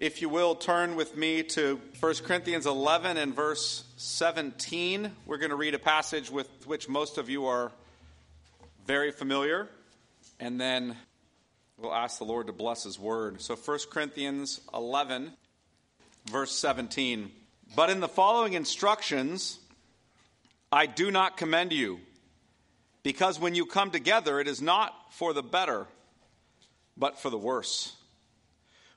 If you will, turn with me to 1 Corinthians 11 and verse 17. We're going to read a passage with which most of you are very familiar, and then we'll ask the Lord to bless His word. So, 1 Corinthians 11, verse 17. But in the following instructions, I do not commend you, because when you come together, it is not for the better, but for the worse.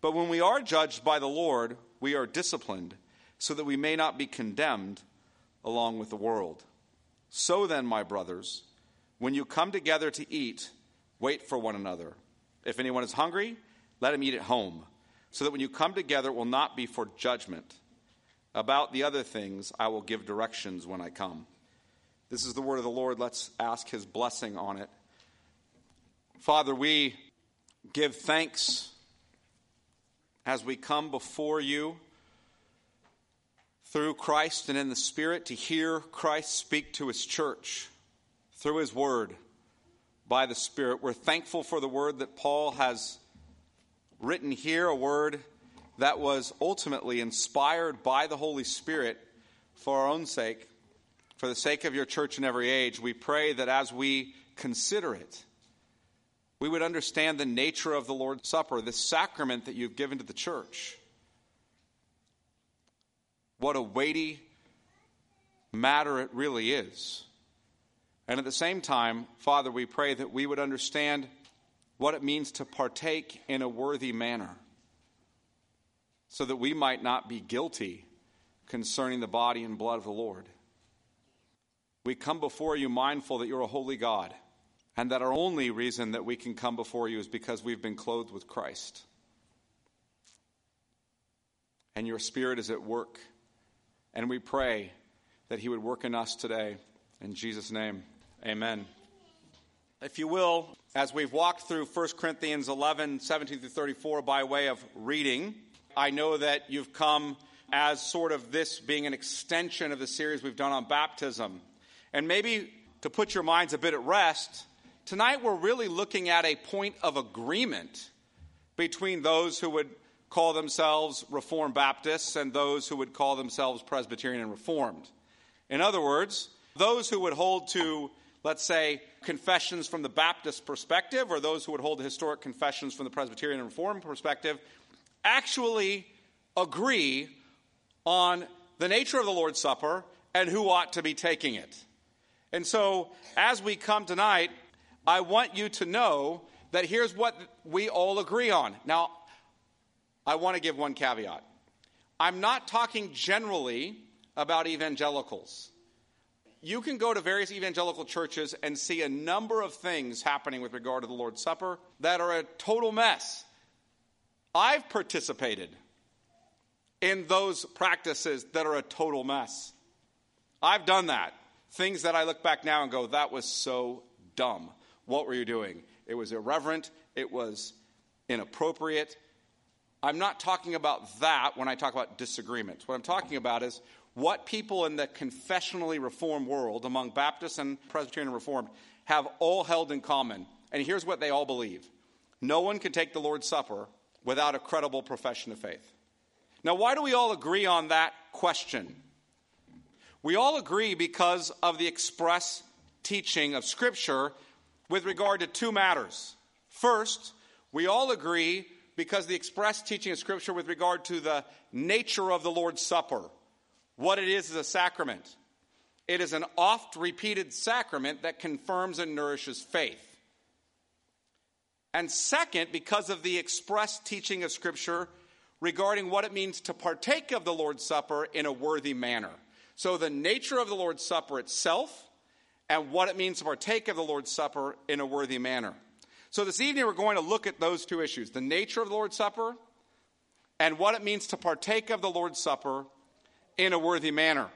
But when we are judged by the Lord, we are disciplined, so that we may not be condemned along with the world. So then, my brothers, when you come together to eat, Wait for one another. If anyone is hungry, let him eat at home, so that when you come together, it will not be for judgment. About the other things, I will give directions when I come. This is the word of the Lord. Let's ask his blessing on it. Father, we give thanks as we come before you through Christ and in the Spirit to hear Christ speak to his church through his word by the Spirit. We're thankful for the word that Paul has written here, a word that was ultimately inspired by the Holy Spirit for our own sake, for the sake of your church in every age. We pray that as we consider it, we would understand the nature of the Lord's Supper, this sacrament that you've given to the church. What a weighty matter it really is. And at the same time, Father, we pray that we would understand what it means to partake in a worthy manner so that we might not be guilty concerning the body and blood of the Lord. We come before you mindful that you're a holy God and that our only reason that we can come before you is because we've been clothed with Christ. And your Spirit is at work. And we pray that He would work in us today. In Jesus' name. Amen. If you will, as we've walked through 1 Corinthians 11, 17 through 34 by way of reading, I know that you've come as sort of this being an extension of the series we've done on baptism. And maybe to put your minds a bit at rest, tonight we're really looking at a point of agreement between those who would call themselves Reformed Baptists and those who would call themselves Presbyterian and Reformed. In other words, those who would hold to let's say, confessions from the Baptist perspective, or those who would hold the historic confessions from the Presbyterian and Reformed perspective, actually agree on the nature of the Lord's Supper and who ought to be taking it. And so, as we come tonight, I want you to know that here's what we all agree on. Now, I want to give one caveat. I'm not talking generally about evangelicals. You can go to various evangelical churches and see a number of things happening with regard to the Lord's Supper that are a total mess. I've participated in those practices that are a total mess. I've done that. Things that I look back now and go, that was so dumb. What were you doing? It was irreverent, it was inappropriate. I'm not talking about that when I talk about disagreements. What I'm talking about is what people in the confessionally reformed world, among Baptists and Presbyterian Reformed, have all held in common. And here's what they all believe no one can take the Lord's Supper without a credible profession of faith. Now, why do we all agree on that question? We all agree because of the express teaching of Scripture with regard to two matters. First, we all agree because the express teaching of Scripture with regard to the nature of the Lord's Supper, what it is is a sacrament. It is an oft repeated sacrament that confirms and nourishes faith. And second, because of the express teaching of Scripture regarding what it means to partake of the Lord's Supper in a worthy manner. So, the nature of the Lord's Supper itself and what it means to partake of the Lord's Supper in a worthy manner. So, this evening we're going to look at those two issues the nature of the Lord's Supper and what it means to partake of the Lord's Supper in a worthy manner.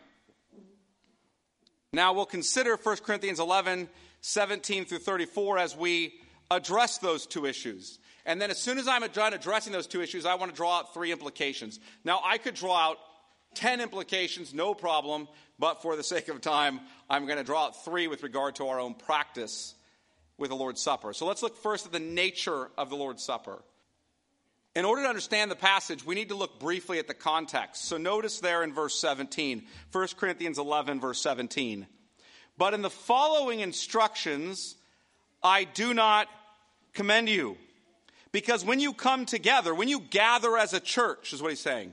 Now, we'll consider 1 Corinthians 11 17 through 34 as we address those two issues. And then, as soon as I'm done addressing those two issues, I want to draw out three implications. Now, I could draw out 10 implications, no problem, but for the sake of time, I'm going to draw out three with regard to our own practice with the Lord's Supper. So let's look first at the nature of the Lord's Supper. In order to understand the passage, we need to look briefly at the context. So notice there in verse 17, 1 Corinthians 11, verse 17. But in the following instructions, I do not commend you. Because when you come together, when you gather as a church, is what he's saying.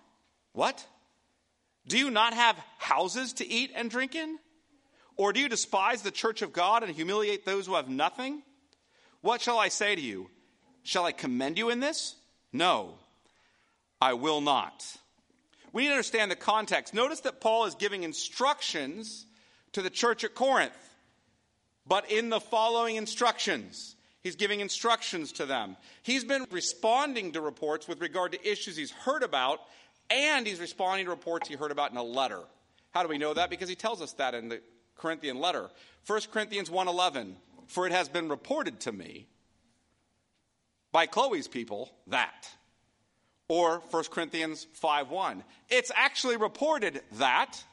What? Do you not have houses to eat and drink in? Or do you despise the church of God and humiliate those who have nothing? What shall I say to you? Shall I commend you in this? No, I will not. We need to understand the context. Notice that Paul is giving instructions to the church at Corinth, but in the following instructions. He's giving instructions to them. He's been responding to reports with regard to issues he's heard about, and he's responding to reports he heard about in a letter. How do we know that? Because he tells us that in the Corinthian letter. 1 Corinthians 1:11, for it has been reported to me by Chloe's people that. Or 1 Corinthians 5:1, it's actually reported that.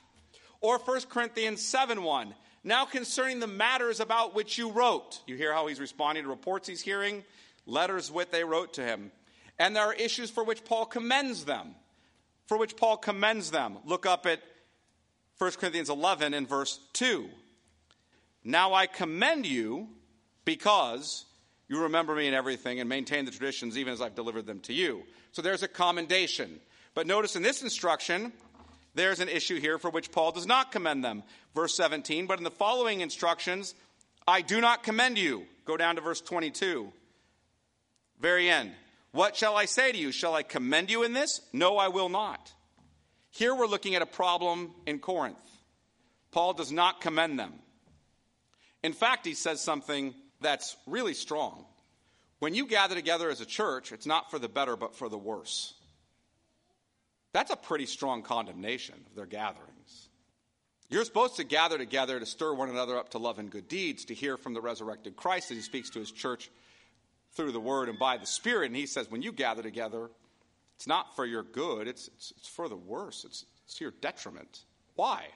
Or 1 Corinthians 7:1, now, concerning the matters about which you wrote, you hear how he's responding to reports he's hearing, letters what they wrote to him. And there are issues for which Paul commends them. For which Paul commends them. Look up at 1 Corinthians 11 and verse 2. Now I commend you because you remember me in everything and maintain the traditions even as I've delivered them to you. So there's a commendation. But notice in this instruction, there's an issue here for which Paul does not commend them. Verse 17, but in the following instructions, I do not commend you. Go down to verse 22. Very end. What shall I say to you? Shall I commend you in this? No, I will not. Here we're looking at a problem in Corinth. Paul does not commend them. In fact, he says something that's really strong. When you gather together as a church, it's not for the better, but for the worse. That's a pretty strong condemnation of their gatherings. You're supposed to gather together to stir one another up to love and good deeds, to hear from the resurrected Christ as he speaks to his church through the word and by the Spirit. And he says, when you gather together, it's not for your good, it's, it's, it's for the worse, it's, it's to your detriment. Why?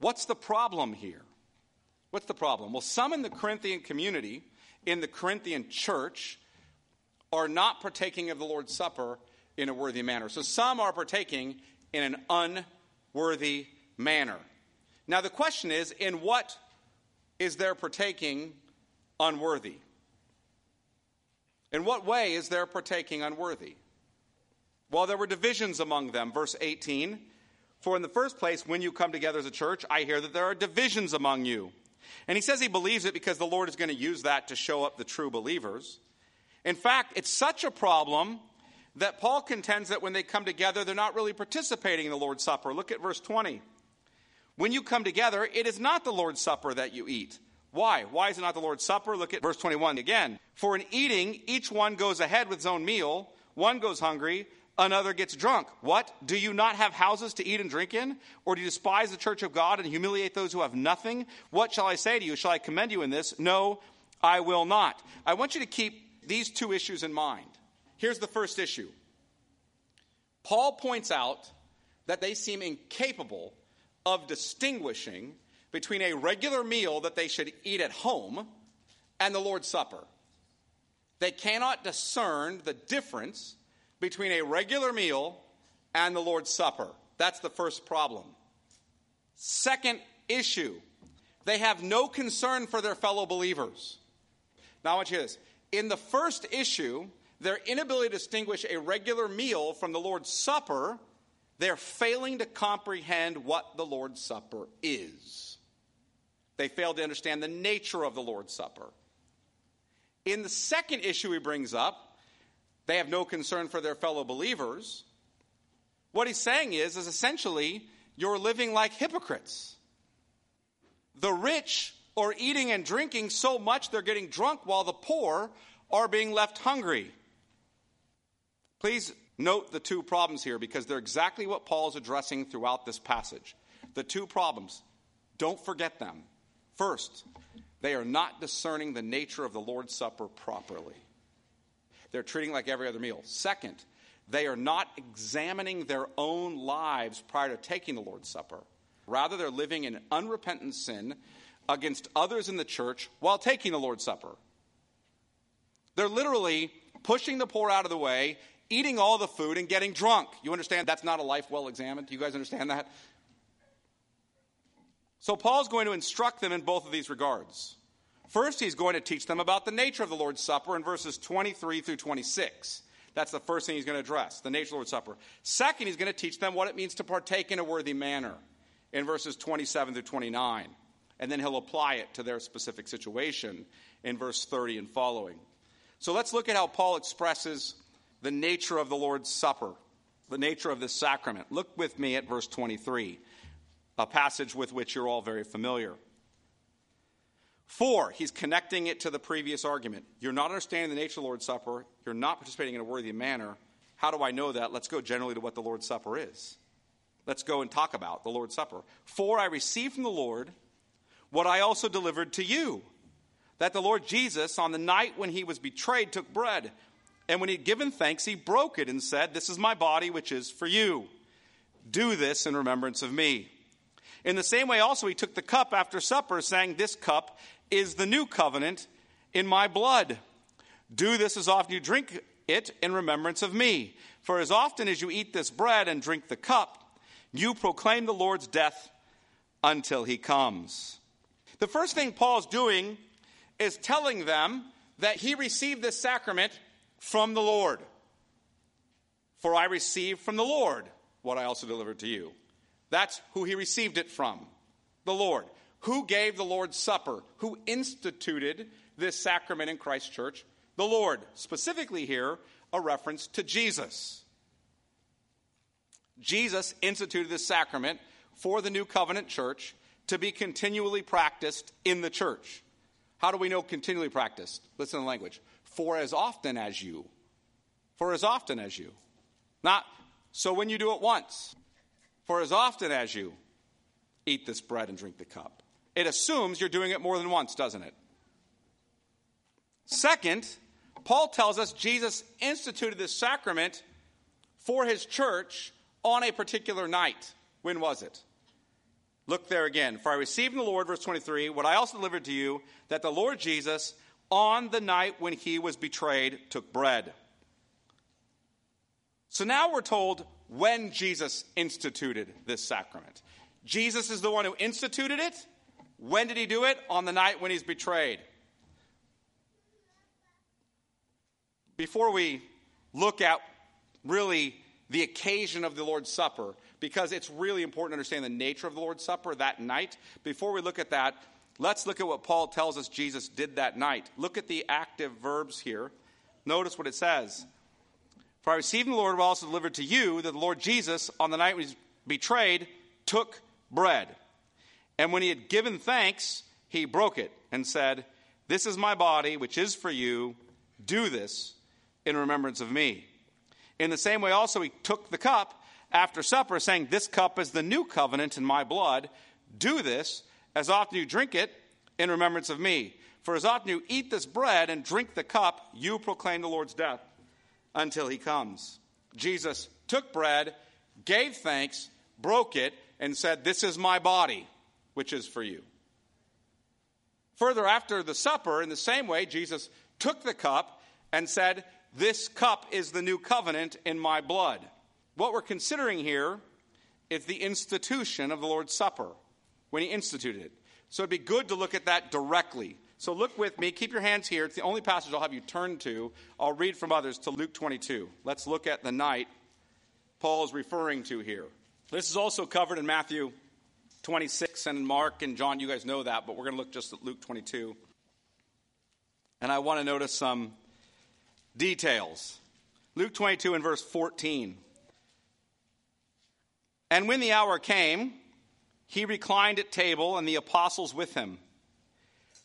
What's the problem here? What's the problem? Well, some in the Corinthian community, in the Corinthian church, are not partaking of the Lord's Supper in a worthy manner. So some are partaking in an unworthy manner. Now, the question is in what is their partaking unworthy? In what way is their partaking unworthy? Well, there were divisions among them. Verse 18 For in the first place, when you come together as a church, I hear that there are divisions among you. And he says he believes it because the Lord is going to use that to show up the true believers. In fact, it's such a problem that Paul contends that when they come together, they're not really participating in the Lord's Supper. Look at verse 20. When you come together, it is not the Lord's Supper that you eat. Why? Why is it not the Lord's Supper? Look at verse 21 again. For in eating, each one goes ahead with his own meal, one goes hungry, another gets drunk. What? Do you not have houses to eat and drink in? Or do you despise the church of God and humiliate those who have nothing? What shall I say to you? Shall I commend you in this? No, I will not. I want you to keep these two issues in mind. Here's the first issue Paul points out that they seem incapable of distinguishing between a regular meal that they should eat at home and the Lord's Supper. They cannot discern the difference between a regular meal and the Lord's Supper. That's the first problem. Second issue, they have no concern for their fellow believers. Now, I want you to this. In the first issue, their inability to distinguish a regular meal from the Lord's Supper, they're failing to comprehend what the Lord's Supper is. They fail to understand the nature of the Lord's Supper. In the second issue he brings up, they have no concern for their fellow believers. What he's saying is, is essentially, you're living like hypocrites. The rich are eating and drinking so much they're getting drunk while the poor are being left hungry. Please note the two problems here because they're exactly what Paul is addressing throughout this passage. The two problems, don't forget them. First, they are not discerning the nature of the Lord's Supper properly. They're treating like every other meal. Second, they are not examining their own lives prior to taking the Lord's Supper. Rather, they're living in unrepentant sin against others in the church while taking the Lord's Supper. They're literally pushing the poor out of the way, eating all the food, and getting drunk. You understand that's not a life well examined? Do you guys understand that? So, Paul's going to instruct them in both of these regards. First, he's going to teach them about the nature of the Lord's Supper in verses 23 through 26. That's the first thing he's going to address, the nature of the Lord's Supper. Second, he's going to teach them what it means to partake in a worthy manner in verses 27 through 29. And then he'll apply it to their specific situation in verse 30 and following. So let's look at how Paul expresses the nature of the Lord's Supper, the nature of this sacrament. Look with me at verse 23, a passage with which you're all very familiar. For, he's connecting it to the previous argument. You're not understanding the nature of the Lord's Supper. You're not participating in a worthy manner. How do I know that? Let's go generally to what the Lord's Supper is. Let's go and talk about the Lord's Supper. For I received from the Lord what I also delivered to you that the Lord Jesus, on the night when he was betrayed, took bread. And when he had given thanks, he broke it and said, This is my body, which is for you. Do this in remembrance of me. In the same way, also, he took the cup after supper, saying, This cup is the new covenant in my blood. Do this as often you drink it in remembrance of me. For as often as you eat this bread and drink the cup, you proclaim the Lord's death until he comes. The first thing Paul's doing is telling them that he received this sacrament from the Lord. For I received from the Lord what I also delivered to you. That's who he received it from the Lord. Who gave the Lord's Supper? Who instituted this sacrament in Christ Church? The Lord. Specifically, here, a reference to Jesus. Jesus instituted this sacrament for the new covenant church to be continually practiced in the church. How do we know continually practiced? Listen to the language. For as often as you. For as often as you. Not so when you do it once. For as often as you eat this bread and drink the cup. It assumes you're doing it more than once, doesn't it? Second, Paul tells us Jesus instituted this sacrament for his church on a particular night. When was it? Look there again. For I received from the Lord, verse 23, what I also delivered to you, that the Lord Jesus, on the night when he was betrayed, took bread. So now we're told when Jesus instituted this sacrament. Jesus is the one who instituted it. When did he do it? On the night when he's betrayed. Before we look at really the occasion of the Lord's Supper, because it's really important to understand the nature of the Lord's Supper that night, before we look at that, let's look at what Paul tells us Jesus did that night. Look at the active verbs here. Notice what it says. For I received the Lord, will also delivered to you that the Lord Jesus, on the night he was betrayed, took bread. And when he had given thanks, he broke it and said, This is my body, which is for you. Do this in remembrance of me. In the same way, also, he took the cup after supper, saying, This cup is the new covenant in my blood. Do this as often you drink it in remembrance of me. For as often you eat this bread and drink the cup, you proclaim the Lord's death until he comes. Jesus took bread, gave thanks, broke it, and said, This is my body, which is for you. Further, after the supper, in the same way, Jesus took the cup and said, This cup is the new covenant in my blood. What we're considering here is the institution of the Lord's Supper when he instituted it. So it'd be good to look at that directly. So look with me, keep your hands here. It's the only passage I'll have you turn to. I'll read from others to Luke 22. Let's look at the night Paul is referring to here. This is also covered in Matthew 26 and Mark and John. You guys know that, but we're going to look just at Luke 22. And I want to notice some details. Luke 22 and verse 14. And when the hour came, he reclined at table and the apostles with him.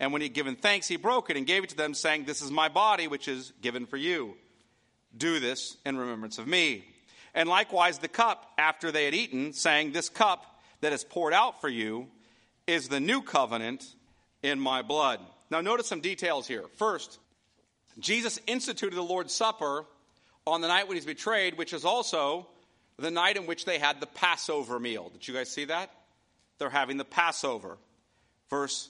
and when he had given thanks, he broke it and gave it to them, saying, This is my body, which is given for you. Do this in remembrance of me. And likewise the cup after they had eaten, saying, This cup that is poured out for you is the new covenant in my blood. Now, notice some details here. First, Jesus instituted the Lord's Supper on the night when he's betrayed, which is also the night in which they had the Passover meal. Did you guys see that? They're having the Passover. Verse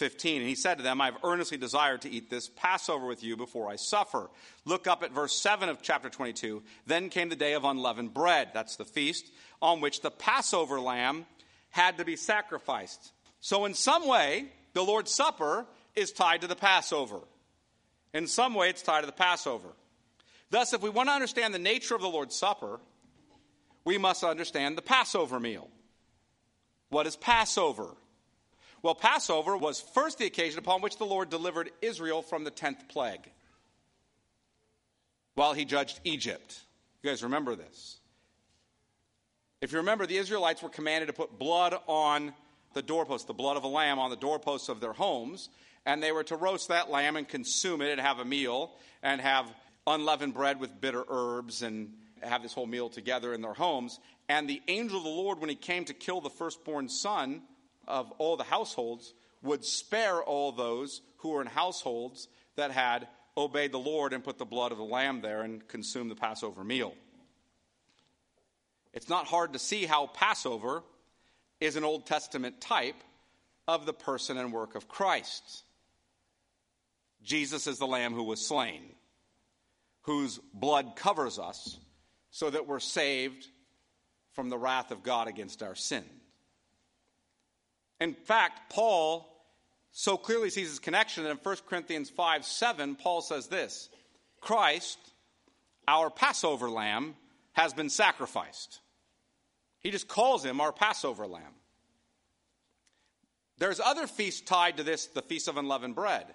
15. And he said to them, I have earnestly desired to eat this Passover with you before I suffer. Look up at verse 7 of chapter 22. Then came the day of unleavened bread. That's the feast on which the Passover lamb had to be sacrificed. So, in some way, the Lord's Supper is tied to the Passover. In some way, it's tied to the Passover. Thus, if we want to understand the nature of the Lord's Supper, we must understand the Passover meal. What is Passover? Well, Passover was first the occasion upon which the Lord delivered Israel from the 10th plague while he judged Egypt. You guys remember this? If you remember, the Israelites were commanded to put blood on the doorposts, the blood of a lamb on the doorposts of their homes, and they were to roast that lamb and consume it and have a meal and have unleavened bread with bitter herbs and have this whole meal together in their homes. And the angel of the Lord, when he came to kill the firstborn son, of all the households would spare all those who were in households that had obeyed the Lord and put the blood of the lamb there and consumed the Passover meal. It's not hard to see how Passover is an Old Testament type of the person and work of Christ. Jesus is the lamb who was slain, whose blood covers us so that we're saved from the wrath of God against our sin. In fact, Paul so clearly sees his connection that in 1 Corinthians 5 7, Paul says this Christ, our Passover lamb, has been sacrificed. He just calls him our Passover lamb. There's other feasts tied to this, the Feast of Unleavened Bread,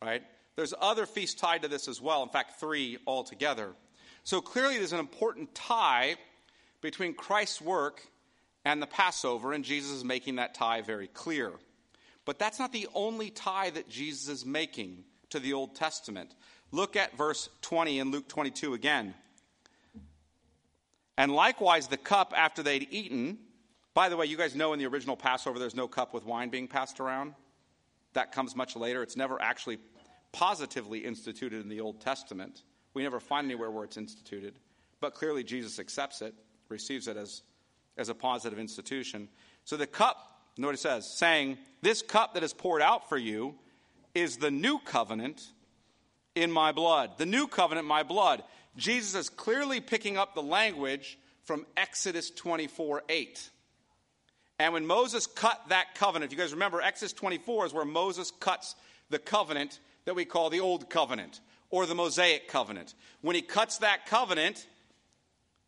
right? There's other feasts tied to this as well, in fact, three altogether. So clearly, there's an important tie between Christ's work and the Passover, and Jesus is making that tie very clear. But that's not the only tie that Jesus is making to the Old Testament. Look at verse 20 in Luke 22 again. And likewise, the cup after they'd eaten. By the way, you guys know in the original Passover, there's no cup with wine being passed around. That comes much later. It's never actually positively instituted in the Old Testament. We never find anywhere where it's instituted. But clearly, Jesus accepts it, receives it as, as a positive institution. So the cup, notice it says, saying, This cup that is poured out for you is the new covenant in my blood. The new covenant, my blood. Jesus is clearly picking up the language from Exodus 24 8. And when Moses cut that covenant, you guys remember, Exodus 24 is where Moses cuts the covenant that we call the Old Covenant or the Mosaic Covenant. When he cuts that covenant,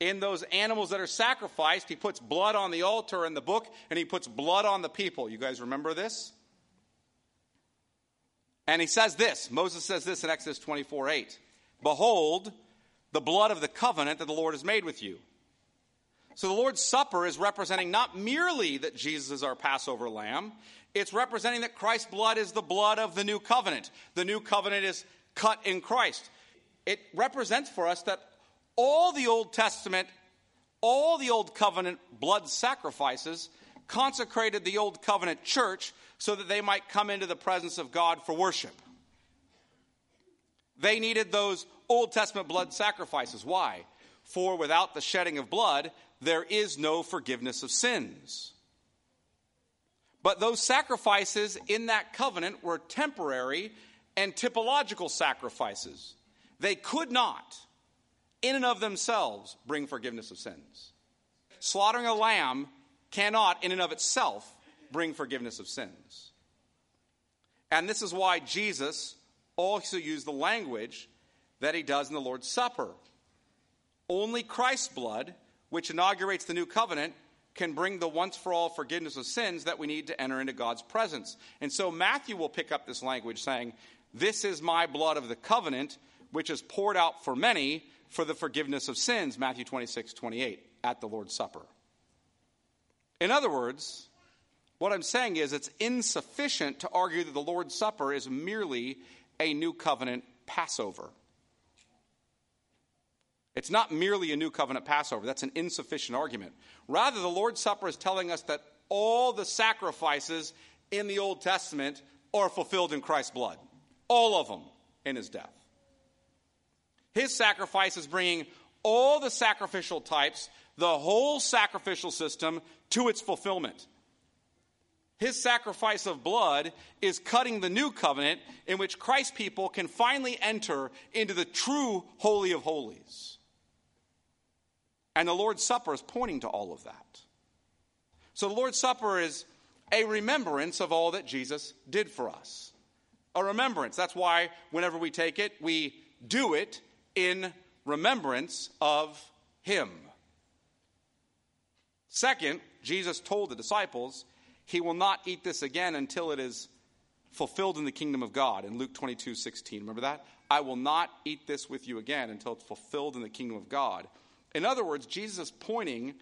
in those animals that are sacrificed, he puts blood on the altar in the book and he puts blood on the people. You guys remember this? And he says this Moses says this in Exodus 24 8 Behold, the blood of the covenant that the Lord has made with you. So the Lord's Supper is representing not merely that Jesus is our Passover lamb, it's representing that Christ's blood is the blood of the new covenant. The new covenant is cut in Christ. It represents for us that all the Old Testament, all the Old Covenant blood sacrifices consecrated the Old Covenant church so that they might come into the presence of God for worship. They needed those Old Testament blood sacrifices. Why? For without the shedding of blood, there is no forgiveness of sins. But those sacrifices in that covenant were temporary and typological sacrifices. They could not in and of themselves bring forgiveness of sins. Slaughtering a lamb cannot, in and of itself, bring forgiveness of sins. And this is why Jesus also used the language that he does in the Lord's Supper. Only Christ's blood, which inaugurates the new covenant, can bring the once for all forgiveness of sins that we need to enter into God's presence. And so Matthew will pick up this language saying, This is my blood of the covenant, which is poured out for many for the forgiveness of sins, Matthew 26, 28, at the Lord's Supper. In other words, what I'm saying is it's insufficient to argue that the Lord's Supper is merely a new covenant Passover. It's not merely a new covenant Passover. That's an insufficient argument. Rather, the Lord's Supper is telling us that all the sacrifices in the Old Testament are fulfilled in Christ's blood. All of them in his death. His sacrifice is bringing all the sacrificial types, the whole sacrificial system, to its fulfillment. His sacrifice of blood is cutting the new covenant in which Christ's people can finally enter into the true Holy of Holies. And the Lord's Supper is pointing to all of that. So the Lord's Supper is a remembrance of all that Jesus did for us. A remembrance. That's why whenever we take it, we do it in remembrance of him. Second, Jesus told the disciples, He will not eat this again until it is fulfilled in the kingdom of God in Luke 22 16. Remember that? I will not eat this with you again until it's fulfilled in the kingdom of God. In other words, Jesus is pointing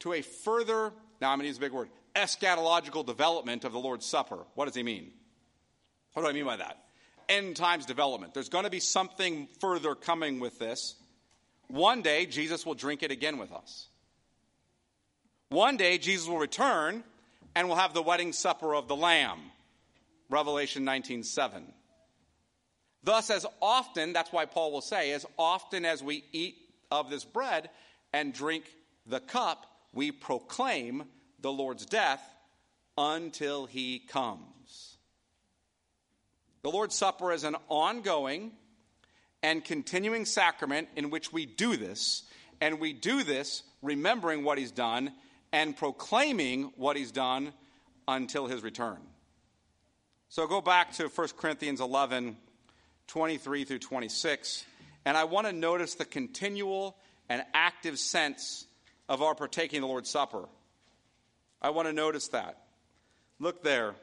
to a further, now I'm going to use a big word, eschatological development of the Lord's Supper. What does he mean? What do I mean by that? End times development. There's going to be something further coming with this. One day, Jesus will drink it again with us. One day, Jesus will return and we'll have the wedding supper of the Lamb. Revelation 19:7. Thus, as often, that's why Paul will say, as often as we eat of this bread and drink the cup, we proclaim the Lord's death until he comes. The Lord's Supper is an ongoing and continuing sacrament in which we do this, and we do this remembering what He's done and proclaiming what He's done until His return. So go back to 1 Corinthians 11 23 through 26, and I want to notice the continual and active sense of our partaking the Lord's Supper. I want to notice that. Look there.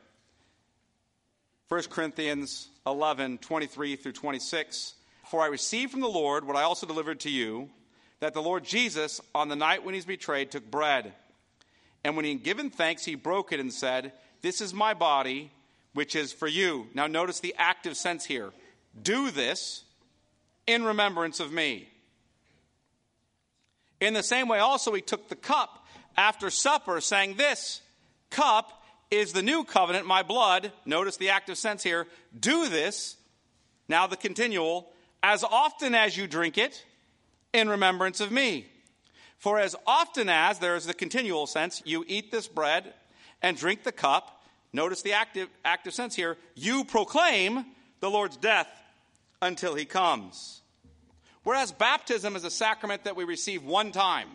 1 Corinthians 11, 23 through 26. For I received from the Lord what I also delivered to you, that the Lord Jesus, on the night when he was betrayed, took bread. And when he had given thanks, he broke it and said, This is my body, which is for you. Now notice the active sense here. Do this in remembrance of me. In the same way, also, he took the cup after supper, saying, This cup is the new covenant, my blood. Notice the active sense here. Do this, now the continual, as often as you drink it, in remembrance of me. For as often as, there is the continual sense, you eat this bread and drink the cup, notice the active, active sense here, you proclaim the Lord's death until he comes. Whereas baptism is a sacrament that we receive one time.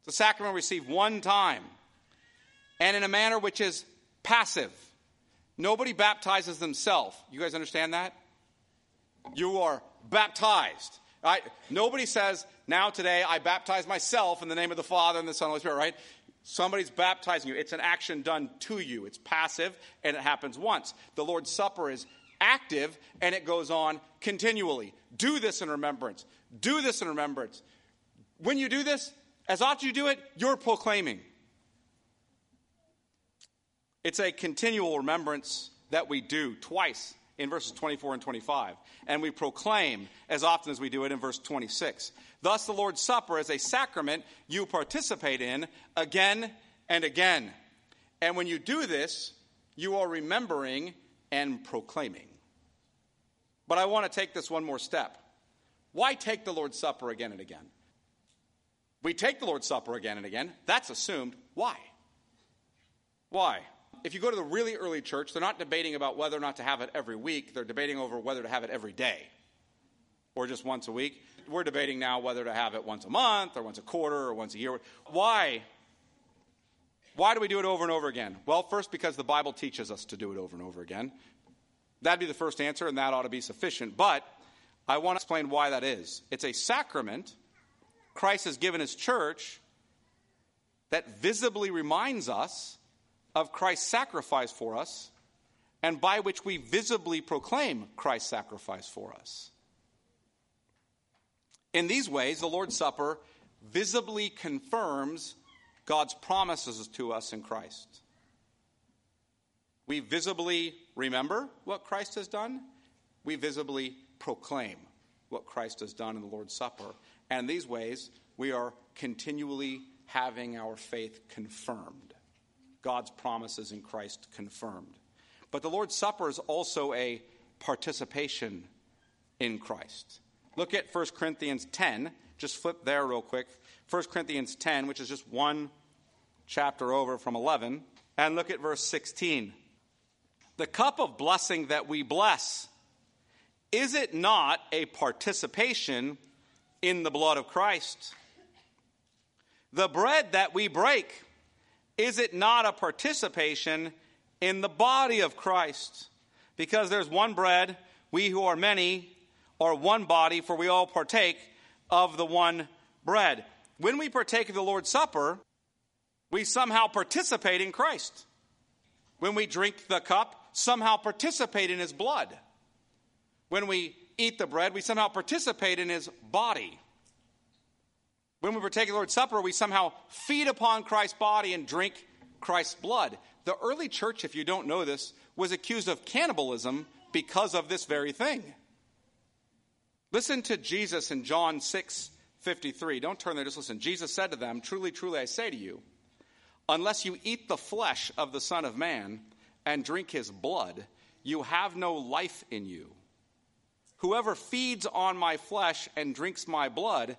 It's a sacrament we receive one time and in a manner which is passive. Nobody baptizes themselves. You guys understand that? You are baptized. Right? Nobody says, now today I baptize myself in the name of the Father and the Son and the Holy Spirit, right? Somebody's baptizing you. It's an action done to you. It's passive and it happens once. The Lord's Supper is active and it goes on continually. Do this in remembrance. Do this in remembrance. When you do this, as often you do it, you're proclaiming. It's a continual remembrance that we do twice in verses 24 and 25. And we proclaim as often as we do it in verse 26. Thus, the Lord's Supper is a sacrament you participate in again and again. And when you do this, you are remembering and proclaiming. But I want to take this one more step. Why take the Lord's Supper again and again? We take the Lord's Supper again and again. That's assumed. Why? Why? If you go to the really early church, they're not debating about whether or not to have it every week. They're debating over whether to have it every day or just once a week. We're debating now whether to have it once a month or once a quarter or once a year. Why? Why do we do it over and over again? Well, first, because the Bible teaches us to do it over and over again. That'd be the first answer, and that ought to be sufficient. But I want to explain why that is. It's a sacrament Christ has given his church that visibly reminds us of Christ's sacrifice for us, and by which we visibly proclaim Christ's sacrifice for us. In these ways, the Lord's Supper visibly confirms God's promises to us in Christ. We visibly remember what Christ has done, we visibly proclaim what Christ has done in the Lord's Supper. And in these ways, we are continually having our faith confirmed. God's promises in Christ confirmed. But the Lord's Supper is also a participation in Christ. Look at 1 Corinthians 10. Just flip there real quick. 1 Corinthians 10, which is just one chapter over from 11. And look at verse 16. The cup of blessing that we bless, is it not a participation in the blood of Christ? The bread that we break, is it not a participation in the body of Christ? Because there's one bread, we who are many are one body, for we all partake of the one bread. When we partake of the Lord's Supper, we somehow participate in Christ. When we drink the cup, somehow participate in his blood. When we eat the bread, we somehow participate in his body. When we partake of the Lord's Supper, we somehow feed upon Christ's body and drink Christ's blood. The early church, if you don't know this, was accused of cannibalism because of this very thing. Listen to Jesus in John 6 53. Don't turn there, just listen. Jesus said to them, Truly, truly, I say to you, unless you eat the flesh of the Son of Man and drink his blood, you have no life in you. Whoever feeds on my flesh and drinks my blood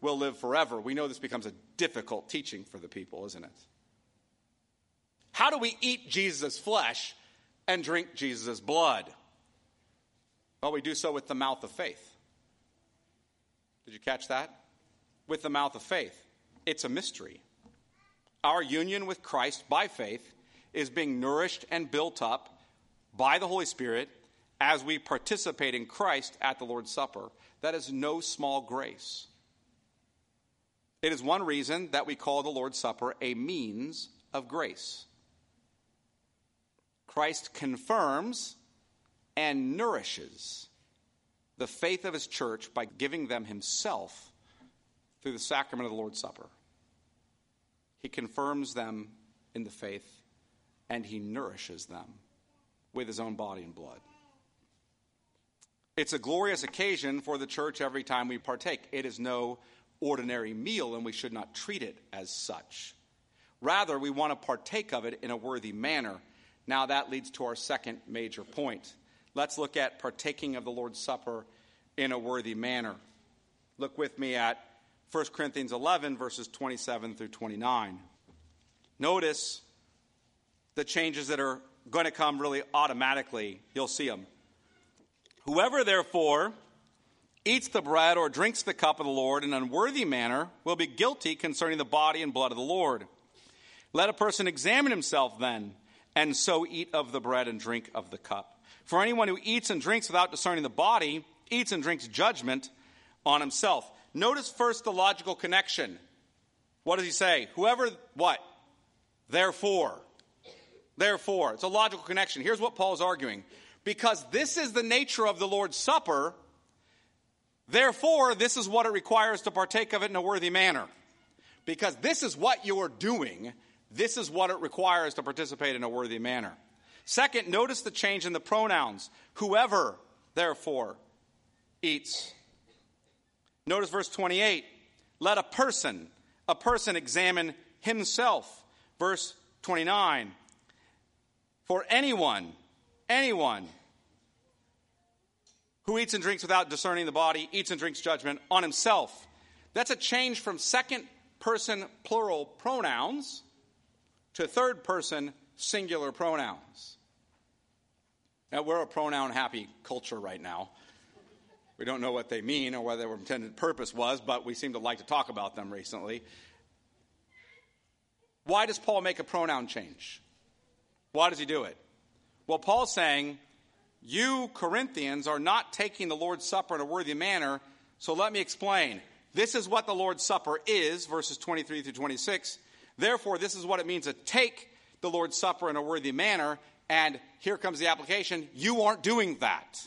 will live forever. We know this becomes a difficult teaching for the people, isn't it? How do we eat Jesus' flesh and drink Jesus' blood? Well, we do so with the mouth of faith. Did you catch that? With the mouth of faith. It's a mystery. Our union with Christ by faith is being nourished and built up by the Holy Spirit as we participate in Christ at the Lord's Supper. That is no small grace. It is one reason that we call the Lord's Supper a means of grace. Christ confirms and nourishes the faith of his church by giving them himself through the sacrament of the Lord's Supper. He confirms them in the faith and he nourishes them with his own body and blood. It's a glorious occasion for the church every time we partake. It is no ordinary meal, and we should not treat it as such. Rather, we want to partake of it in a worthy manner. Now, that leads to our second major point. Let's look at partaking of the Lord's Supper in a worthy manner. Look with me at 1 Corinthians 11, verses 27 through 29. Notice the changes that are going to come really automatically. You'll see them. Whoever, therefore, eats the bread or drinks the cup of the Lord in an unworthy manner will be guilty concerning the body and blood of the Lord. Let a person examine himself then, and so eat of the bread and drink of the cup. For anyone who eats and drinks without discerning the body eats and drinks judgment on himself. Notice first the logical connection. What does he say? Whoever, what? Therefore. Therefore. It's a logical connection. Here's what Paul's arguing because this is the nature of the Lord's Supper, therefore, this is what it requires to partake of it in a worthy manner. Because this is what you are doing, this is what it requires to participate in a worthy manner. Second, notice the change in the pronouns. Whoever, therefore, eats. Notice verse 28. Let a person, a person examine himself. Verse 29. For anyone, anyone who eats and drinks without discerning the body eats and drinks judgment on himself. That's a change from second person plural pronouns to third person singular pronouns. Now, we're a pronoun happy culture right now. We don't know what they mean or what their intended purpose was, but we seem to like to talk about them recently. Why does Paul make a pronoun change? Why does he do it? Well, Paul's saying you, Corinthians, are not taking the Lord's Supper in a worthy manner, so let me explain. This is what the Lord's Supper is, verses 23 through 26. Therefore, this is what it means to take the Lord's Supper in a worthy manner, and here comes the application you aren't doing that.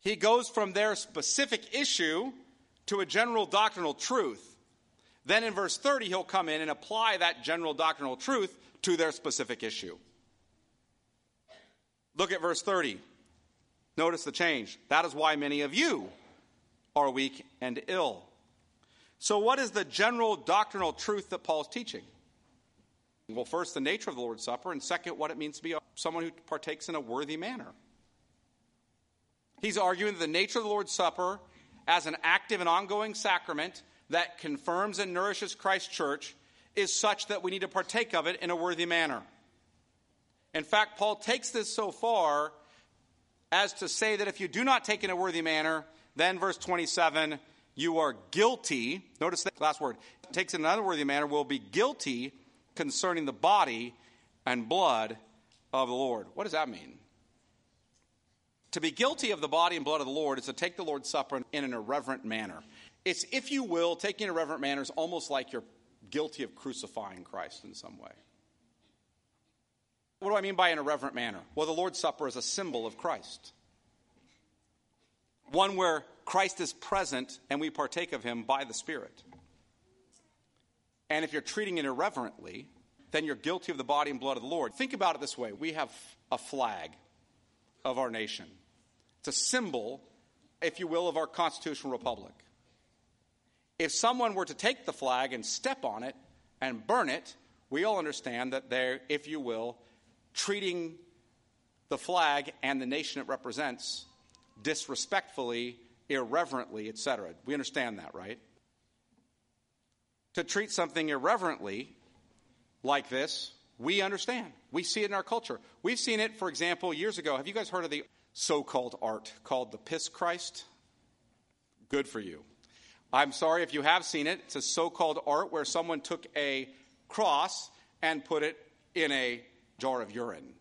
He goes from their specific issue to a general doctrinal truth. Then in verse 30, he'll come in and apply that general doctrinal truth to their specific issue. Look at verse 30. Notice the change. That is why many of you are weak and ill. So, what is the general doctrinal truth that Paul's teaching? Well, first, the nature of the Lord's Supper, and second, what it means to be someone who partakes in a worthy manner. He's arguing that the nature of the Lord's Supper as an active and ongoing sacrament that confirms and nourishes Christ's church is such that we need to partake of it in a worthy manner. In fact, Paul takes this so far as to say that if you do not take in a worthy manner, then verse 27, you are guilty. Notice that last word. Takes in an unworthy manner, will be guilty concerning the body and blood of the Lord. What does that mean? To be guilty of the body and blood of the Lord is to take the Lord's Supper in an irreverent manner. It's, if you will, taking irreverent manner is almost like you're guilty of crucifying Christ in some way. What do I mean by an irreverent manner? Well, the Lord's Supper is a symbol of Christ. One where Christ is present and we partake of him by the Spirit. And if you're treating it irreverently, then you're guilty of the body and blood of the Lord. Think about it this way we have a flag of our nation, it's a symbol, if you will, of our constitutional republic. If someone were to take the flag and step on it and burn it, we all understand that they're, if you will, treating the flag and the nation it represents disrespectfully, irreverently, etc. We understand that, right? To treat something irreverently like this, we understand. We see it in our culture. We've seen it, for example, years ago. Have you guys heard of the so called art called the Piss Christ? Good for you. I'm sorry if you have seen it. It's a so called art where someone took a cross and put it in a jar of urine.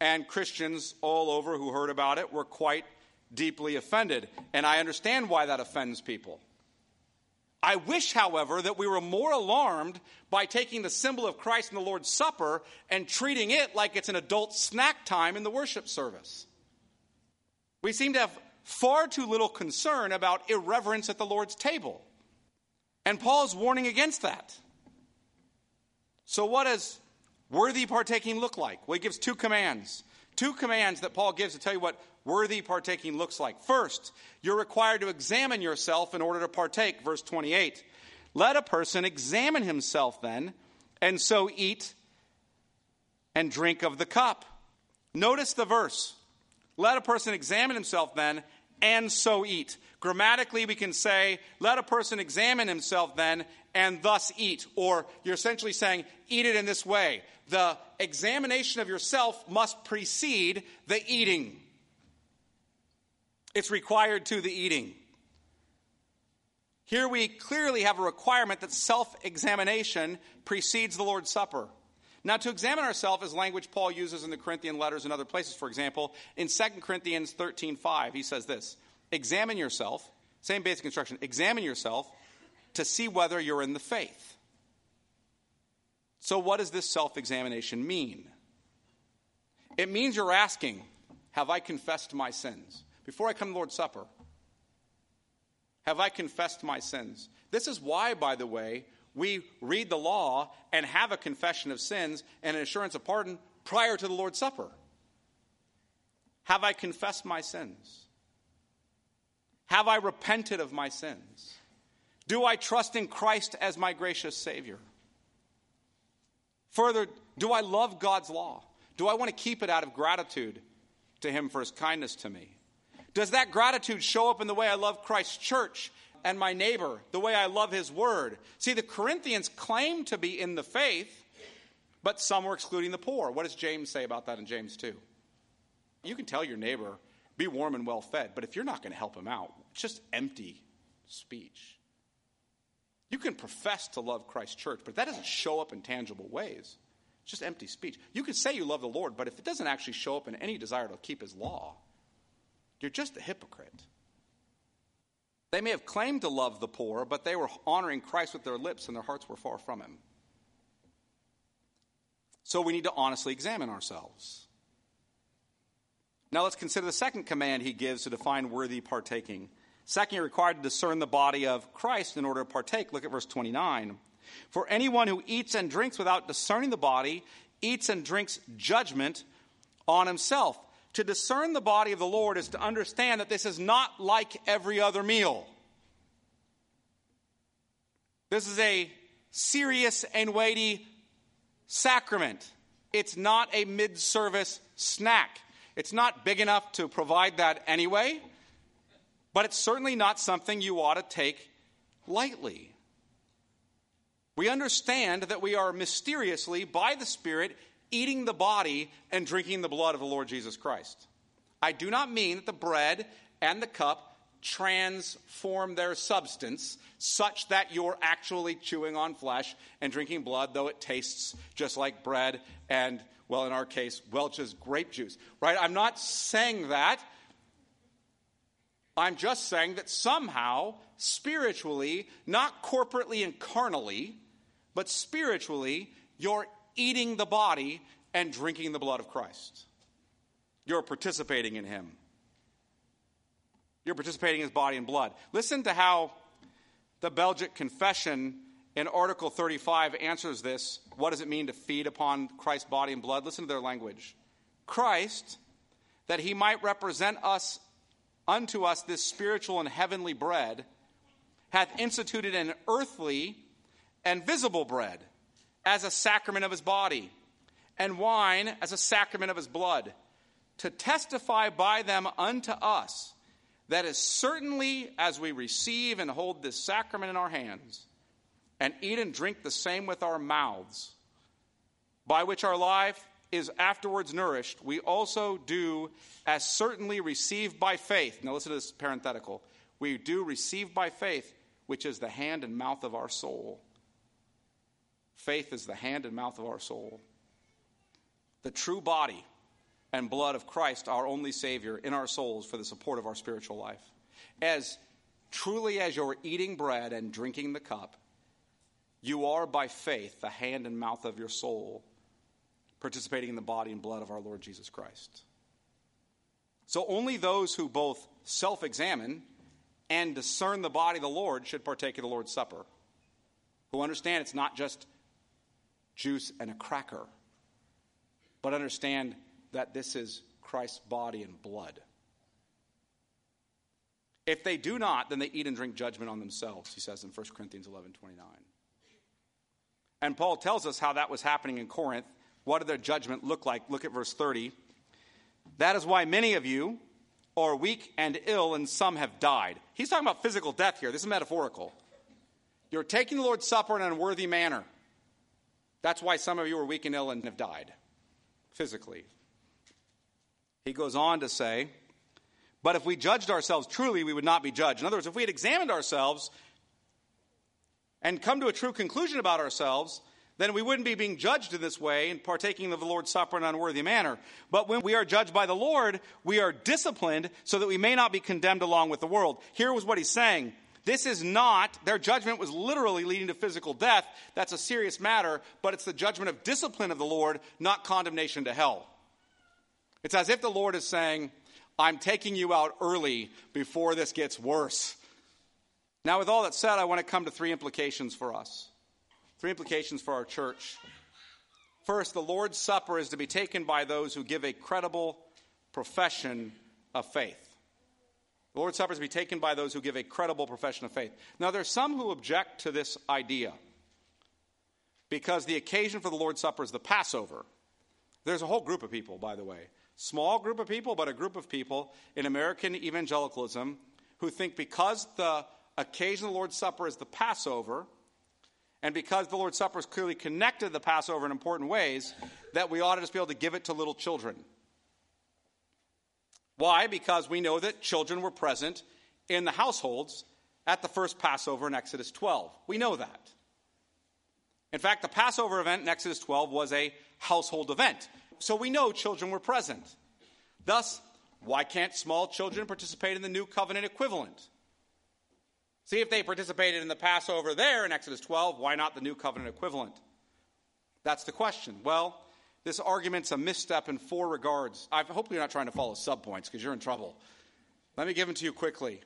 And Christians all over who heard about it were quite deeply offended. And I understand why that offends people. I wish, however, that we were more alarmed by taking the symbol of Christ in the Lord's Supper and treating it like it's an adult snack time in the worship service. We seem to have far too little concern about irreverence at the Lord's table. And Paul is warning against that. So, what does worthy partaking look like? Well, he gives two commands. Two commands that Paul gives to tell you what worthy partaking looks like. First, you're required to examine yourself in order to partake. Verse 28. Let a person examine himself then, and so eat and drink of the cup. Notice the verse. Let a person examine himself then, and so eat. Grammatically, we can say, let a person examine himself then and thus eat. Or you're essentially saying, eat it in this way. The examination of yourself must precede the eating. It's required to the eating. Here we clearly have a requirement that self examination precedes the Lord's Supper. Now, to examine ourselves is language Paul uses in the Corinthian letters and other places. For example, in 2 Corinthians 13 5, he says this Examine yourself, same basic instruction, examine yourself to see whether you're in the faith. So, what does this self examination mean? It means you're asking, Have I confessed my sins? Before I come to Lord's Supper, have I confessed my sins? This is why, by the way, we read the law and have a confession of sins and an assurance of pardon prior to the Lord's Supper. Have I confessed my sins? Have I repented of my sins? Do I trust in Christ as my gracious Savior? Further, do I love God's law? Do I want to keep it out of gratitude to Him for His kindness to me? Does that gratitude show up in the way I love Christ's church and my neighbor, the way I love His word? See, the Corinthians claim to be in the faith, but some were excluding the poor. What does James say about that in James 2? You can tell your neighbor, be warm and well fed. But if you're not going to help him out, it's just empty speech. You can profess to love Christ's church, but that doesn't show up in tangible ways. It's just empty speech. You can say you love the Lord, but if it doesn't actually show up in any desire to keep his law, you're just a hypocrite. They may have claimed to love the poor, but they were honoring Christ with their lips and their hearts were far from him. So we need to honestly examine ourselves. Now let's consider the second command he gives to define worthy partaking. Second, you're required to discern the body of Christ in order to partake. Look at verse 29. For anyone who eats and drinks without discerning the body eats and drinks judgment on himself. To discern the body of the Lord is to understand that this is not like every other meal. This is a serious and weighty sacrament. It's not a mid service snack. It's not big enough to provide that anyway, but it's certainly not something you ought to take lightly. We understand that we are mysteriously, by the Spirit, eating the body and drinking the blood of the Lord Jesus Christ. I do not mean that the bread and the cup transform their substance such that you're actually chewing on flesh and drinking blood, though it tastes just like bread and well, in our case, Welch's grape juice, right? I'm not saying that. I'm just saying that somehow, spiritually, not corporately and carnally, but spiritually, you're eating the body and drinking the blood of Christ. You're participating in Him. You're participating in His body and blood. Listen to how the Belgic Confession in Article 35 answers this. What does it mean to feed upon Christ's body and blood? Listen to their language. Christ, that he might represent us unto us this spiritual and heavenly bread, hath instituted an earthly and visible bread as a sacrament of his body, and wine as a sacrament of his blood, to testify by them unto us that as certainly as we receive and hold this sacrament in our hands, and eat and drink the same with our mouths, by which our life is afterwards nourished, we also do as certainly receive by faith. Now, listen to this parenthetical. We do receive by faith, which is the hand and mouth of our soul. Faith is the hand and mouth of our soul. The true body and blood of Christ, our only Savior, in our souls for the support of our spiritual life. As Truly, as you're eating bread and drinking the cup, you are by faith the hand and mouth of your soul, participating in the body and blood of our Lord Jesus Christ. So only those who both self examine and discern the body of the Lord should partake of the Lord's Supper, who understand it's not just juice and a cracker, but understand that this is Christ's body and blood. If they do not, then they eat and drink judgment on themselves, he says in 1 Corinthians 11 29. And Paul tells us how that was happening in Corinth. What did their judgment look like? Look at verse 30. That is why many of you are weak and ill, and some have died. He's talking about physical death here. This is metaphorical. You're taking the Lord's Supper in an unworthy manner. That's why some of you are weak and ill and have died physically. He goes on to say, but if we judged ourselves truly, we would not be judged. In other words, if we had examined ourselves and come to a true conclusion about ourselves, then we wouldn't be being judged in this way and partaking of the Lord's Supper in an unworthy manner. But when we are judged by the Lord, we are disciplined so that we may not be condemned along with the world. Here was what he's saying. This is not, their judgment was literally leading to physical death. That's a serious matter, but it's the judgment of discipline of the Lord, not condemnation to hell. It's as if the Lord is saying, I'm taking you out early before this gets worse. Now, with all that said, I want to come to three implications for us. Three implications for our church. First, the Lord's Supper is to be taken by those who give a credible profession of faith. The Lord's Supper is to be taken by those who give a credible profession of faith. Now, there are some who object to this idea because the occasion for the Lord's Supper is the Passover. There's a whole group of people, by the way, small group of people, but a group of people in American evangelicalism who think because the occasion of the Lord's Supper is the Passover, and because the Lord's Supper is clearly connected to the Passover in important ways, that we ought to just be able to give it to little children. Why? Because we know that children were present in the households at the first Passover in Exodus 12. We know that. In fact, the Passover event in Exodus 12 was a household event. So we know children were present. Thus, why can't small children participate in the new covenant equivalent? See, if they participated in the Passover there in Exodus 12, why not the new covenant equivalent? That's the question. Well, this argument's a misstep in four regards. I hope you're not trying to follow subpoints because you're in trouble. Let me give them to you quickly.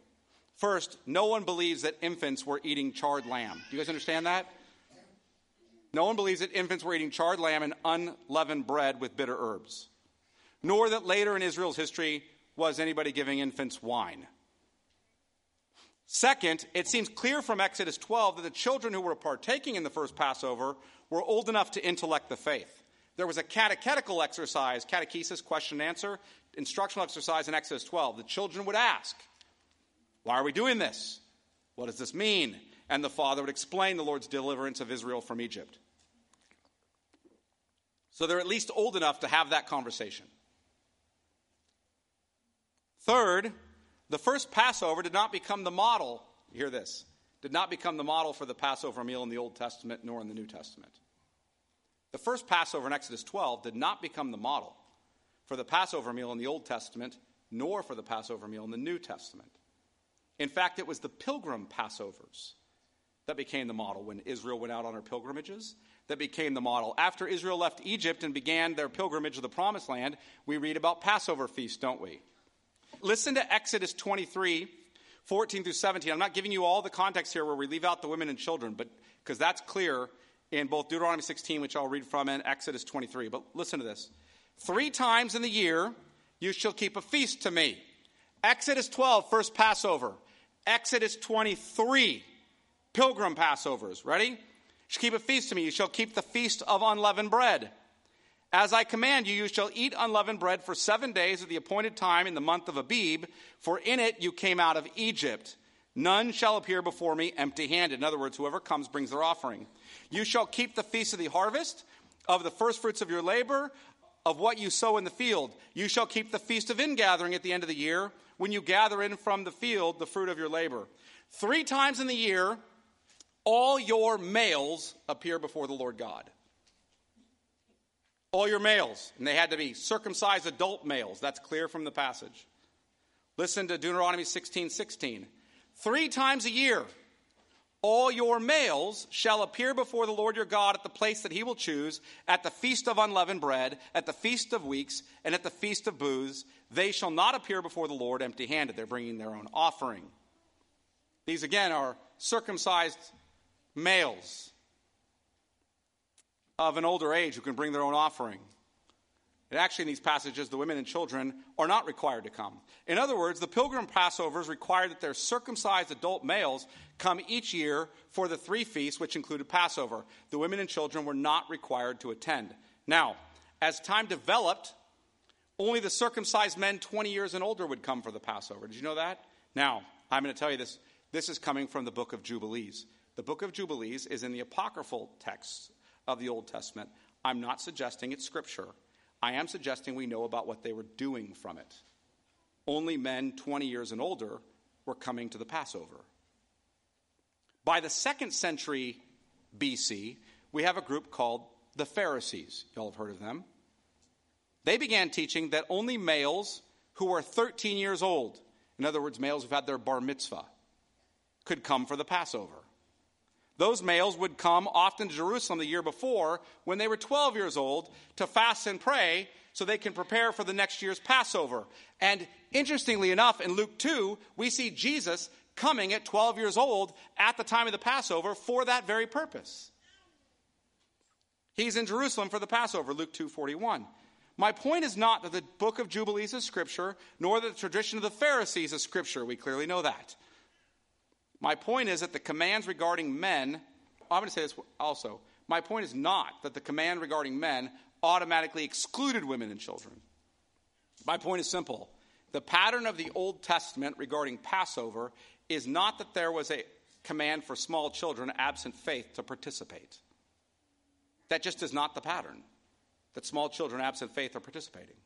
First, no one believes that infants were eating charred lamb. Do you guys understand that? No one believes that infants were eating charred lamb and unleavened bread with bitter herbs, nor that later in Israel's history was anybody giving infants wine. Second, it seems clear from Exodus 12 that the children who were partaking in the first Passover were old enough to intellect the faith. There was a catechetical exercise, catechesis, question and answer, instructional exercise in Exodus 12. The children would ask, Why are we doing this? What does this mean? And the father would explain the Lord's deliverance of Israel from Egypt. So they're at least old enough to have that conversation. Third, the first Passover did not become the model, hear this, did not become the model for the Passover meal in the Old Testament nor in the New Testament. The first Passover in Exodus 12 did not become the model for the Passover meal in the Old Testament nor for the Passover meal in the New Testament. In fact, it was the pilgrim Passovers that became the model when Israel went out on her pilgrimages, that became the model. After Israel left Egypt and began their pilgrimage to the Promised Land, we read about Passover feasts, don't we? Listen to Exodus 23, 14 through 17. I'm not giving you all the context here where we leave out the women and children, but because that's clear in both Deuteronomy 16, which I'll read from, and Exodus 23. But listen to this. Three times in the year you shall keep a feast to me. Exodus 12, first Passover. Exodus 23, pilgrim Passovers. Ready? You shall keep a feast to me. You shall keep the feast of unleavened bread. As I command you, you shall eat unleavened bread for seven days at the appointed time in the month of Abib, for in it you came out of Egypt. None shall appear before me empty handed. In other words, whoever comes brings their offering. You shall keep the feast of the harvest, of the firstfruits of your labor, of what you sow in the field. You shall keep the feast of ingathering at the end of the year, when you gather in from the field the fruit of your labor. Three times in the year, all your males appear before the Lord God all your males, and they had to be circumcised adult males. That's clear from the passage. Listen to Deuteronomy 16 16. Three times a year. All your males shall appear before the Lord your God at the place that he will choose, at the feast of unleavened bread, at the feast of weeks, and at the feast of booths. They shall not appear before the Lord empty handed. They're bringing their own offering. These, again, are circumcised males of an older age who can bring their own offering. And actually, in these passages, the women and children are not required to come. In other words, the pilgrim Passovers required that their circumcised adult males come each year for the three feasts, which included Passover. The women and children were not required to attend. Now, as time developed, only the circumcised men 20 years and older would come for the Passover. Did you know that? Now, I'm going to tell you this. This is coming from the book of Jubilees. The book of Jubilees is in the apocryphal texts of the Old Testament. I'm not suggesting it's scripture. I am suggesting we know about what they were doing from it. Only men 20 years and older were coming to the Passover. By the second century BC, we have a group called the Pharisees. Y'all have heard of them. They began teaching that only males who were 13 years old, in other words, males who've had their bar mitzvah, could come for the Passover. Those males would come often to Jerusalem the year before when they were 12 years old to fast and pray so they can prepare for the next year's Passover. And interestingly enough, in Luke 2, we see Jesus coming at 12 years old at the time of the Passover for that very purpose. He's in Jerusalem for the Passover, Luke 2:41. My point is not that the book of Jubilees is scripture, nor that the tradition of the Pharisees is scripture. We clearly know that. My point is that the commands regarding men, I'm going to say this also. My point is not that the command regarding men automatically excluded women and children. My point is simple. The pattern of the Old Testament regarding Passover is not that there was a command for small children absent faith to participate. That just is not the pattern, that small children absent faith are participating.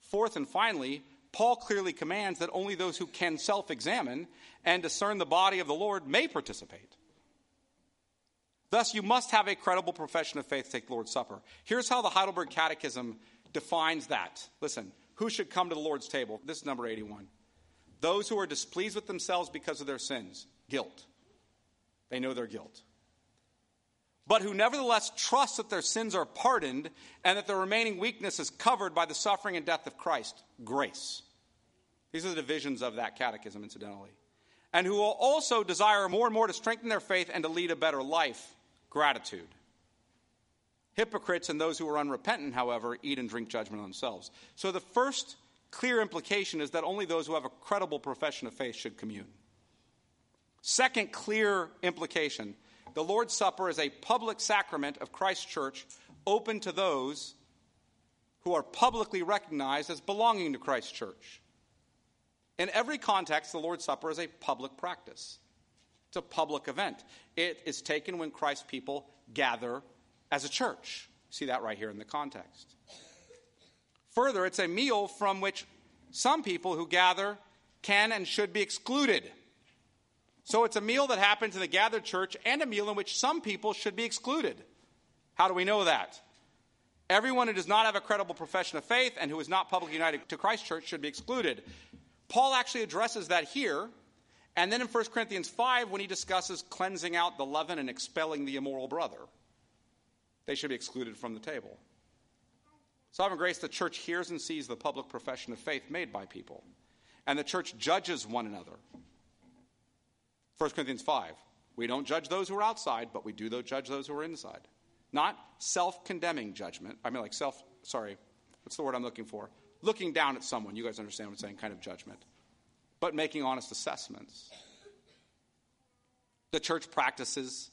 Fourth and finally, Paul clearly commands that only those who can self examine and discern the body of the Lord may participate. Thus, you must have a credible profession of faith to take the Lord's Supper. Here's how the Heidelberg Catechism defines that. Listen, who should come to the Lord's table? This is number 81. Those who are displeased with themselves because of their sins, guilt. They know their guilt. But who nevertheless trust that their sins are pardoned and that their remaining weakness is covered by the suffering and death of Christ, grace. These are the divisions of that catechism, incidentally. And who will also desire more and more to strengthen their faith and to lead a better life, gratitude. Hypocrites and those who are unrepentant, however, eat and drink judgment on themselves. So the first clear implication is that only those who have a credible profession of faith should commune. Second clear implication the Lord's Supper is a public sacrament of Christ's church open to those who are publicly recognized as belonging to Christ's church. In every context, the Lord's Supper is a public practice. It's a public event. It is taken when Christ's people gather as a church. See that right here in the context. Further, it's a meal from which some people who gather can and should be excluded. So it's a meal that happens in the gathered church and a meal in which some people should be excluded. How do we know that? Everyone who does not have a credible profession of faith and who is not publicly united to Christ Church should be excluded. Paul actually addresses that here. And then in 1 Corinthians 5, when he discusses cleansing out the leaven and expelling the immoral brother, they should be excluded from the table. Sovereign grace, the church hears and sees the public profession of faith made by people, and the church judges one another. 1 Corinthians 5. We don't judge those who are outside, but we do judge those who are inside. Not self condemning judgment. I mean, like self, sorry, what's the word I'm looking for? looking down at someone, you guys understand what I'm saying, kind of judgment, but making honest assessments. The church practices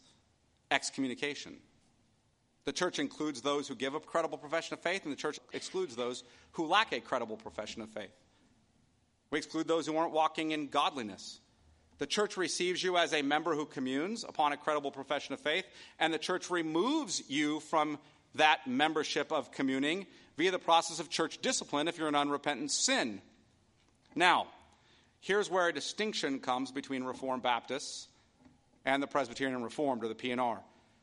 excommunication. The church includes those who give a credible profession of faith, and the church excludes those who lack a credible profession of faith. We exclude those who aren't walking in godliness. The church receives you as a member who communes upon a credible profession of faith, and the church removes you from that membership of communing via the process of church discipline if you're an unrepentant sin. Now, here's where a distinction comes between Reformed Baptists and the Presbyterian Reformed or the P&R.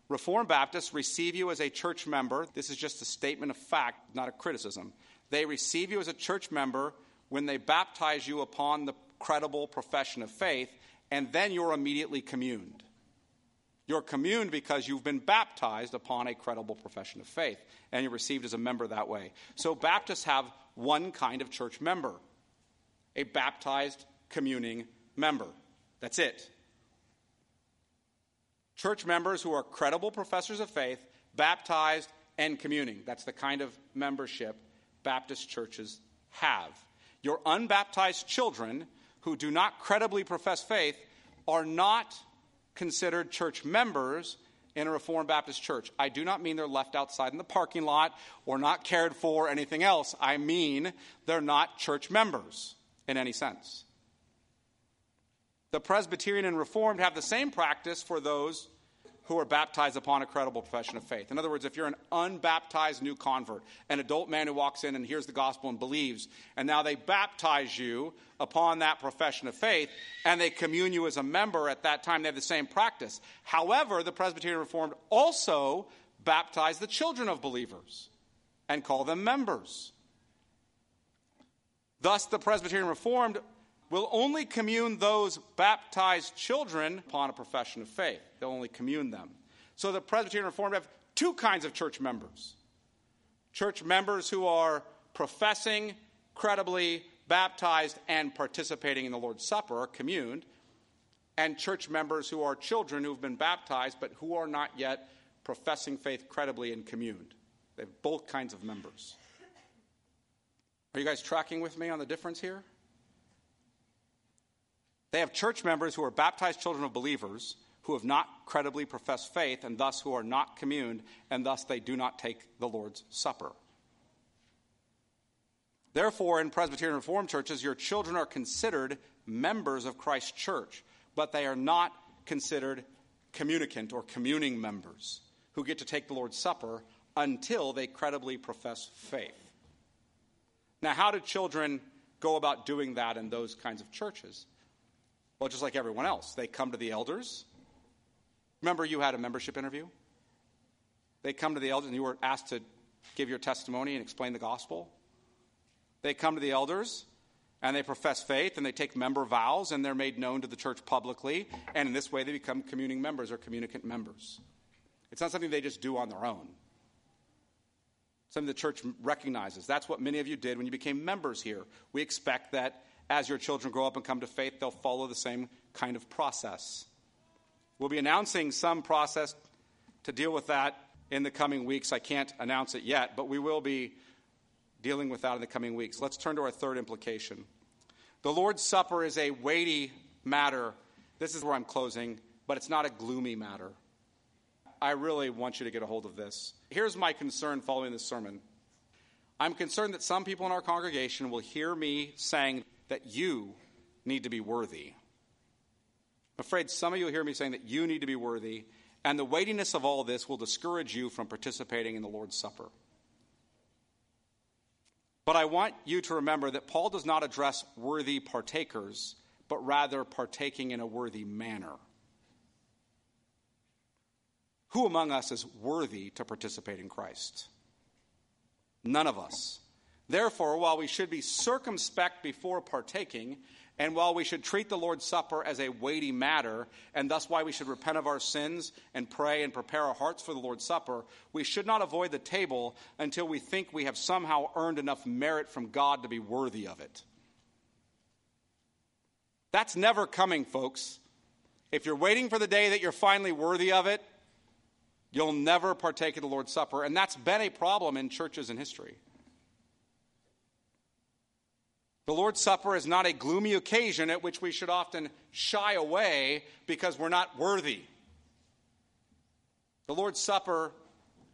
Reformed Baptists receive you as a church member. This is just a statement of fact, not a criticism. They receive you as a church member when they baptize you upon the credible profession of faith, and then you're immediately communed. You're communed because you've been baptized upon a credible profession of faith, and you're received as a member that way. So, Baptists have one kind of church member a baptized communing member. That's it. Church members who are credible professors of faith, baptized, and communing. That's the kind of membership Baptist churches have. Your unbaptized children who do not credibly profess faith are not considered church members in a Reformed Baptist church. I do not mean they're left outside in the parking lot or not cared for or anything else. I mean they're not church members in any sense. The Presbyterian and Reformed have the same practice for those who are baptized upon a credible profession of faith. In other words, if you're an unbaptized new convert, an adult man who walks in and hears the gospel and believes, and now they baptize you upon that profession of faith, and they commune you as a member at that time, they have the same practice. However, the Presbyterian Reformed also baptize the children of believers and call them members. Thus, the Presbyterian Reformed will only commune those baptized children upon a profession of faith. They'll only commune them. So the Presbyterian Reformed have two kinds of church members church members who are professing, credibly baptized, and participating in the Lord's Supper, communed, and church members who are children who've been baptized but who are not yet professing faith credibly and communed. They have both kinds of members. Are you guys tracking with me on the difference here? They have church members who are baptized children of believers who have not credibly professed faith and thus who are not communed and thus they do not take the Lord's Supper. Therefore, in Presbyterian Reformed churches, your children are considered members of Christ's church, but they are not considered communicant or communing members who get to take the Lord's Supper until they credibly profess faith. Now, how do children go about doing that in those kinds of churches? Well, just like everyone else, they come to the elders. Remember, you had a membership interview? They come to the elders and you were asked to give your testimony and explain the gospel. They come to the elders and they profess faith and they take member vows and they're made known to the church publicly. And in this way, they become communing members or communicant members. It's not something they just do on their own, something the church recognizes. That's what many of you did when you became members here. We expect that as your children grow up and come to faith, they'll follow the same kind of process. We'll be announcing some process to deal with that in the coming weeks. I can't announce it yet, but we will be dealing with that in the coming weeks. Let's turn to our third implication. The Lord's Supper is a weighty matter. This is where I'm closing, but it's not a gloomy matter. I really want you to get a hold of this. Here's my concern following this sermon. I'm concerned that some people in our congregation will hear me saying that you need to be worthy. I'm afraid some of you will hear me saying that you need to be worthy, and the weightiness of all this will discourage you from participating in the Lord's Supper. But I want you to remember that Paul does not address worthy partakers, but rather partaking in a worthy manner. Who among us is worthy to participate in Christ? None of us. Therefore, while we should be circumspect before partaking, and while we should treat the Lord's Supper as a weighty matter, and thus why we should repent of our sins and pray and prepare our hearts for the Lord's Supper, we should not avoid the table until we think we have somehow earned enough merit from God to be worthy of it. That's never coming, folks. If you're waiting for the day that you're finally worthy of it, you'll never partake of the Lord's Supper. And that's been a problem in churches in history. The Lord's Supper is not a gloomy occasion at which we should often shy away because we're not worthy. The Lord's Supper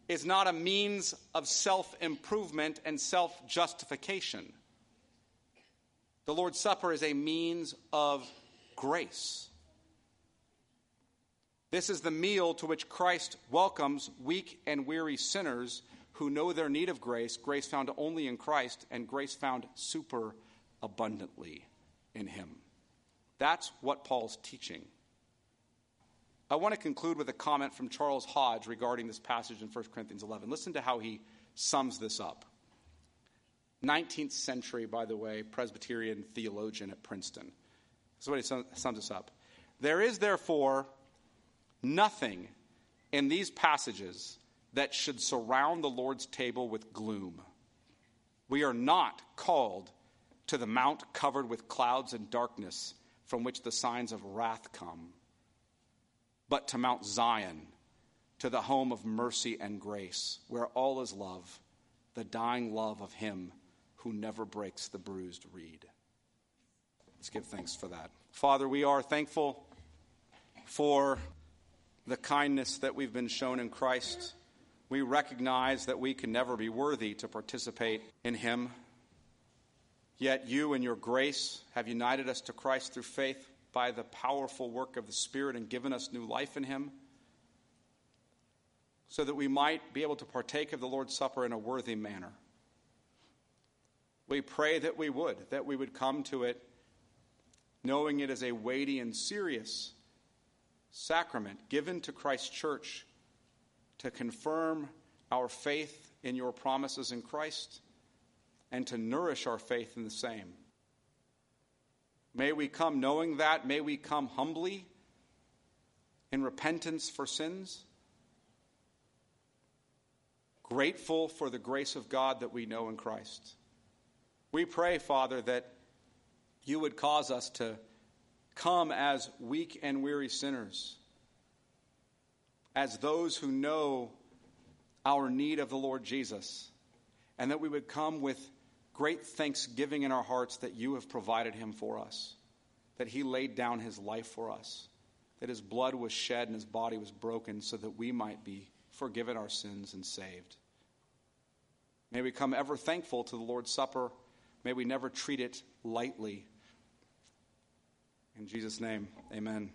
is not a means of self improvement and self justification. The Lord's Supper is a means of grace. This is the meal to which Christ welcomes weak and weary sinners who know their need of grace, grace found only in Christ, and grace found super abundantly in him. That's what Paul's teaching. I want to conclude with a comment from Charles Hodge regarding this passage in 1 Corinthians 11. Listen to how he sums this up. 19th century, by the way, Presbyterian theologian at Princeton. This is what he sums us up. There is, therefore, nothing in these passages that should surround the Lord's table with gloom. We are not called to the mount covered with clouds and darkness from which the signs of wrath come, but to Mount Zion, to the home of mercy and grace, where all is love, the dying love of Him who never breaks the bruised reed. Let's give thanks for that. Father, we are thankful for the kindness that we've been shown in Christ. We recognize that we can never be worthy to participate in Him. Yet you, in your grace, have united us to Christ through faith by the powerful work of the Spirit and given us new life in Him, so that we might be able to partake of the Lord's Supper in a worthy manner. We pray that we would, that we would come to it knowing it is a weighty and serious sacrament given to Christ's church to confirm our faith in your promises in Christ and to nourish our faith in the same. May we come knowing that. May we come humbly in repentance for sins, grateful for the grace of God that we know in Christ. We pray, Father, that you would cause us to come as weak and weary sinners, as those who know our need of the Lord Jesus, and that we would come with great thanksgiving in our hearts that you have provided him for us, that he laid down his life for us, that his blood was shed and his body was broken so that we might be forgiven our sins and saved. May we come ever thankful to the Lord's Supper. May we never treat it lightly. In Jesus' name, amen.